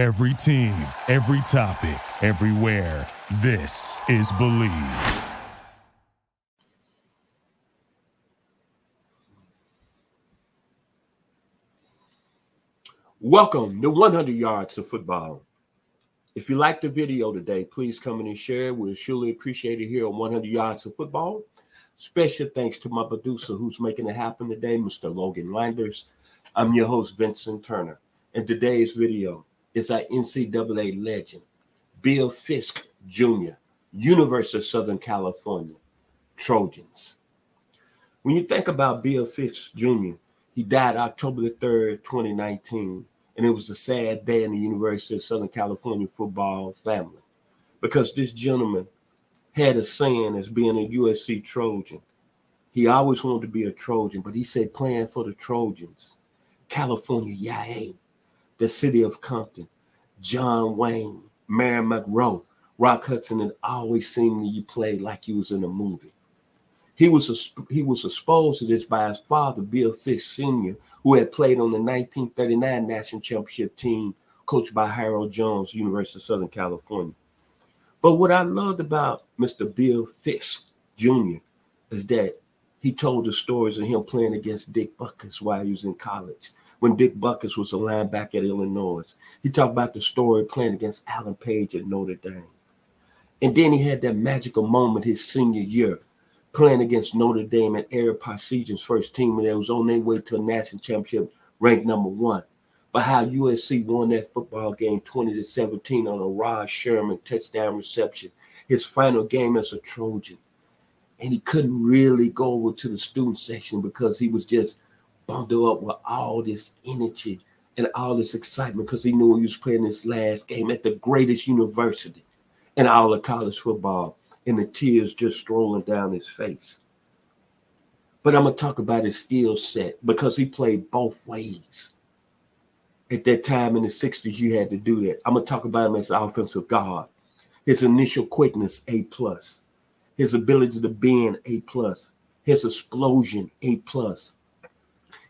Every team, every topic, everywhere. This is Bleav. Welcome to 100 Yards of Football. If you like the video today, please come in and share. We'll surely appreciate it here on 100 Yards of Football. Special thanks to my producer who's making it happen today, Mr. Logan Landers. I'm your host, Vincent Turner. And today's video is our NCAA legend, Bill Fisk Jr., University of Southern California, Trojans. When you think about Bill Fisk Jr., he died October the 3rd, 2019, and it was a sad day in the University of Southern California football family because this gentleman had a saying as being a USC Trojan. He always wanted to be a Trojan, but he said playing for the Trojans, California, Yay, the city of Compton, John Wayne, Mary Monroe, Rock Hudson, and always seemed you play like you was in a movie. He was he was exposed to this by his father, Bill Fisk Sr., who had played on the 1939 national championship team, coached by Harold Jones, University of Southern California. But what I loved about Mr. Bill Fisk Jr. is that he told the stories of him playing against Dick Butkus while he was in college. When Dick Butkus was a linebacker at Illinois, he talked about the story playing against Alan Page at Notre Dame. And then he had that magical moment his senior year playing against Notre Dame and Ara Parseghian's first team, and they was on their way to a national championship ranked number one but how USC won that football game 20 to 17 on a Rod Sherman touchdown reception, his final game as a Trojan. And he couldn't really go over to the student section because he was just bundled up with all this energy and all this excitement because he knew he was playing his last game at the greatest university in all of college football, and the tears just strolling down his face. But I'm gonna talk about his skill set because he played both ways at that time in the 60s, you had to do that. I'm gonna talk about him as an offensive guard. His initial quickness, A plus. His ability to bend, A plus. His explosion, A plus.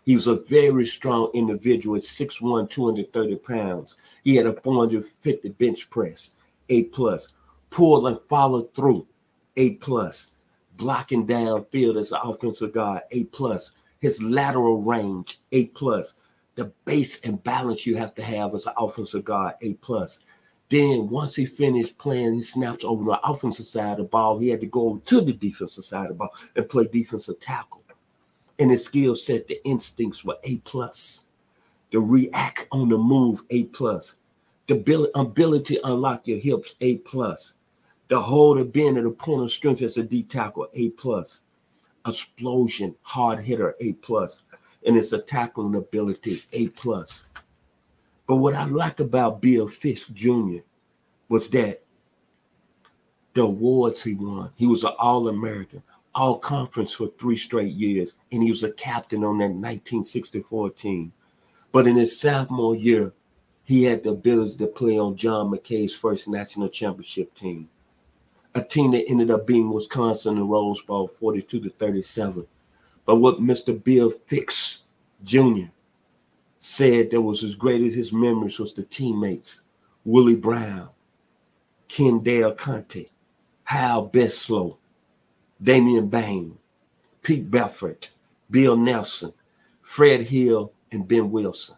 He was a very strong individual at 6'1, 230 pounds. He had a 450 bench press, A plus. Pull and follow through, A plus. Blocking downfield as an offensive guard, A plus. His lateral range, A plus the base and balance you have to have as an offensive guard, A plus. Then once he finished playing, he snaps over the offensive side of the ball. He had to go to the defensive side of the ball and play defensive tackle. And his skill set, the instincts were A plus. The react on the move, A plus. The ability to unlock your hips, A plus. The hold of being at a point of strength as a D tackle, A plus. Explosion, hard hitter, A plus. and it's a tackling ability, A plus. But what I like about Bill Fisk Jr. was that the awards he won, he was an All-American, All Conference for three straight years, and he was a captain on that 1964 team. But in his sophomore year, he had the ability to play on John McKay's first national championship team, a team that ended up being Wisconsin in the Rose Bowl 42 to 37. But what Mr. Bill Fisk Jr. said that was as great as his memories was the teammates, Willie Brown, Kendall Conte, Hal Bedsole, Damon Bame, Pete Beathard, Bill Nelsen, Fred Hill, and Ben Wilson.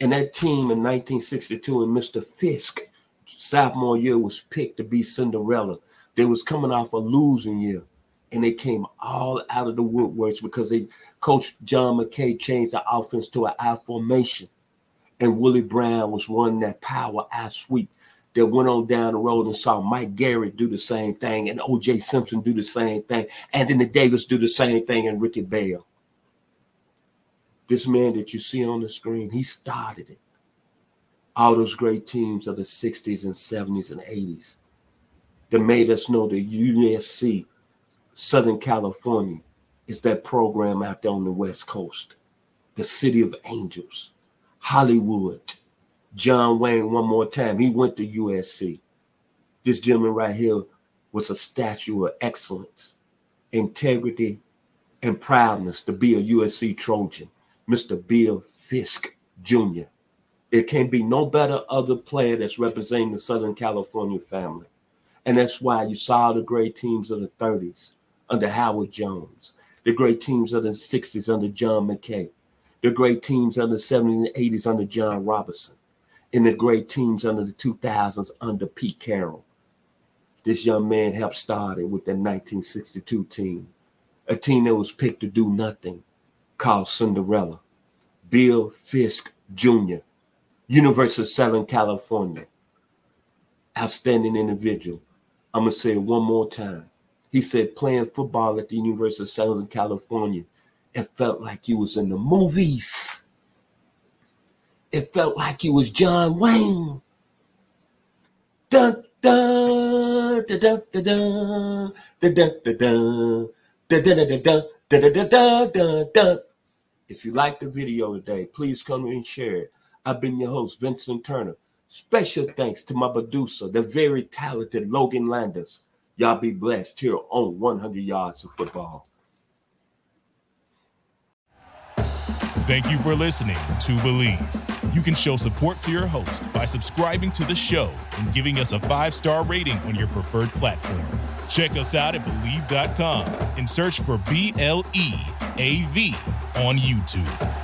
And that team in 1962 and Mr. Fisk, sophomore year, was picked to be Cinderella. They was coming off a losing year and they came all out of the woodworks because they coach John McKay changed the offense to an I formation. And Willie Brown was running that power I sweep that went on down the road and saw Mike Garrett do the same thing and OJ Simpson do the same thing, Anthony Davis do the same thing, and Ricky Bell. This man that you see on the screen, he started it. All those great teams of the 60s and 70s and 80s that made us know the USC Southern California is that program out there on the West Coast, the City of Angels, Hollywood, John Wayne. One more time, he went to USC. This gentleman right here was a statue of excellence, integrity, and proudness to be a USC Trojan, Mr. Bill Fisk Jr. It can be no better other player that's representing the Southern California family. And that's why you saw the great teams of the 30s under Howard Jones, the great teams of the 60s under John McKay, the great teams under the 70s and 80s under John Robinson, and the great teams under the 2000s under Pete Carroll. This young man helped start it with the 1962 team, a team that was picked to do nothing, called Cinderella. Bill Fisk Jr., University of Southern California. Outstanding individual. I'm going to say it one more time. He said playing football at the University of Southern California, it felt like you was in the movies. It felt like you was John Wayne. Dun, dun, dun, dun, dun, dun, dun, dun, dun, dun, dun, dun, dun, dun, dun, dun. If you like the video today, please come and share it. I've been your host, Vincent Turner. Special thanks to my producer, the very talented Logan Landers. Y'all be blessed here on 100 Yards of Football. Thank you for listening to Bleav. You can show support to your host by subscribing to the show and giving us a five star rating on your preferred platform. Check us out at Bleav.com and search for B L E A V on YouTube.